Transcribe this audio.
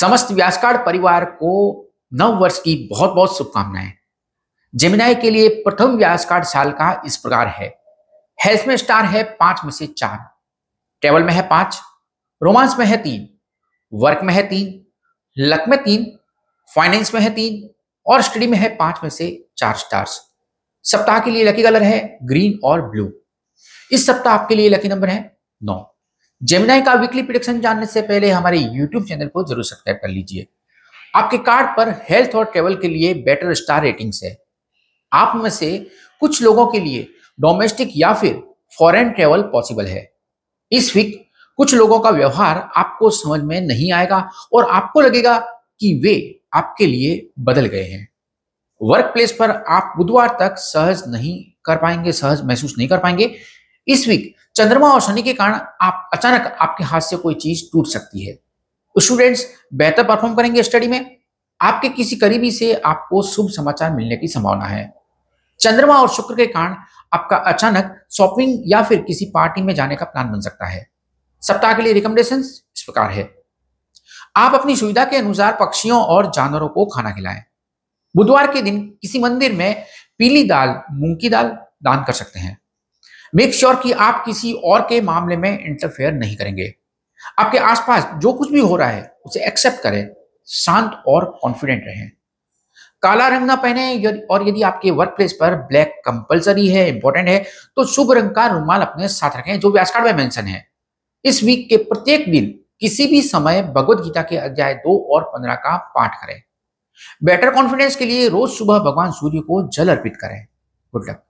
समस्त व्यासकार्ड परिवार को नव वर्ष की बहुत बहुत शुभकामनाएँ। जेमिनाई के लिए प्रथम व्यासकार्ड साल का इस प्रकार है। हेल्थ में स्टार है पाँच में से चार। ट्रेवल में है पाँच। रोमांस में है तीन। वर्क में है तीन। लक में तीन। फाइनेंस में है तीन। और स्टडी में है पाँच में से चार स्टार्स सप्ताह के लिए लकी कलर है ग्रीन और ब्लू इस सप्ताह आपके लिए लकी नंबर है नौ। जेमिनाई का वीकली प्रिडिक्शन जानने से पहले हमारे यूट्यूब चैनल को ज़रूर सब्सक्राइब कर लीजिए। आपके कार्ड पर हेल्थ और ट्रेवल के लिए बेटर स्टार रेटिंग्स है। आप में से कुछ लोगों के लिए डोमेस्टिक या फिर फॉरेन ट्रेवल पॉसिबल है। इस वीक कुछ लोगों का व्यवहार आपको समझ में नहीं आएगा और आपको लगेगा कि वे आपके लिए बदल गए हैं। वर्क प्लेस पर आप बुधवार तक सहज नहीं कर पाएँगे, सहज महसूस नहीं कर पाएँगे। इस वीक चंद्रमा और शनि के कारण आप अचानक आपके हाथ से कोई चीज़ टूट सकती है। स्टूडेंट्स बेहतर परफॉर्म करेंगे स्टडी में। आपके किसी करीबी से आपको शुभ समाचार मिलने की संभावना है। चंद्रमा और शुक्र के कारण आपका अचानक शॉपिंग या फिर किसी पार्टी में जाने का प्लान बन सकता है। सप्ताह के लिए रिकमेंडेशन इस प्रकार है। आप अपनी सुविधा के अनुसार पक्षियों और जानवरों को खाना खिलाएँ। बुधवार के दिन किसी मंदिर में पीली दाल, मूंग की दाल दान कर सकते हैं। मेक श्योर sure कि आप किसी और के मामले में इंटरफेयर नहीं करेंगे। आपके आसपास जो कुछ भी हो रहा है, उसे एक्सेप्ट करें। शांत और कॉन्फिडेंट रहें। काला रंग ना पहने और यदि आपके वर्क प्लेस पर ब्लैक कंपलसरी है इंपॉर्टेंट है तो शुभ रंग का रुमाल अपने साथ रखें, जो व्यास कार्ड में मेंशन है। इस वीक के प्रत्येक दिन किसी भी समय भगवत गीता के अध्याय दो और पंद्रह का पाठ करें। बेटर कॉन्फिडेंस के लिए रोज सुबह भगवान सूर्य को जल अर्पित करें। Good luck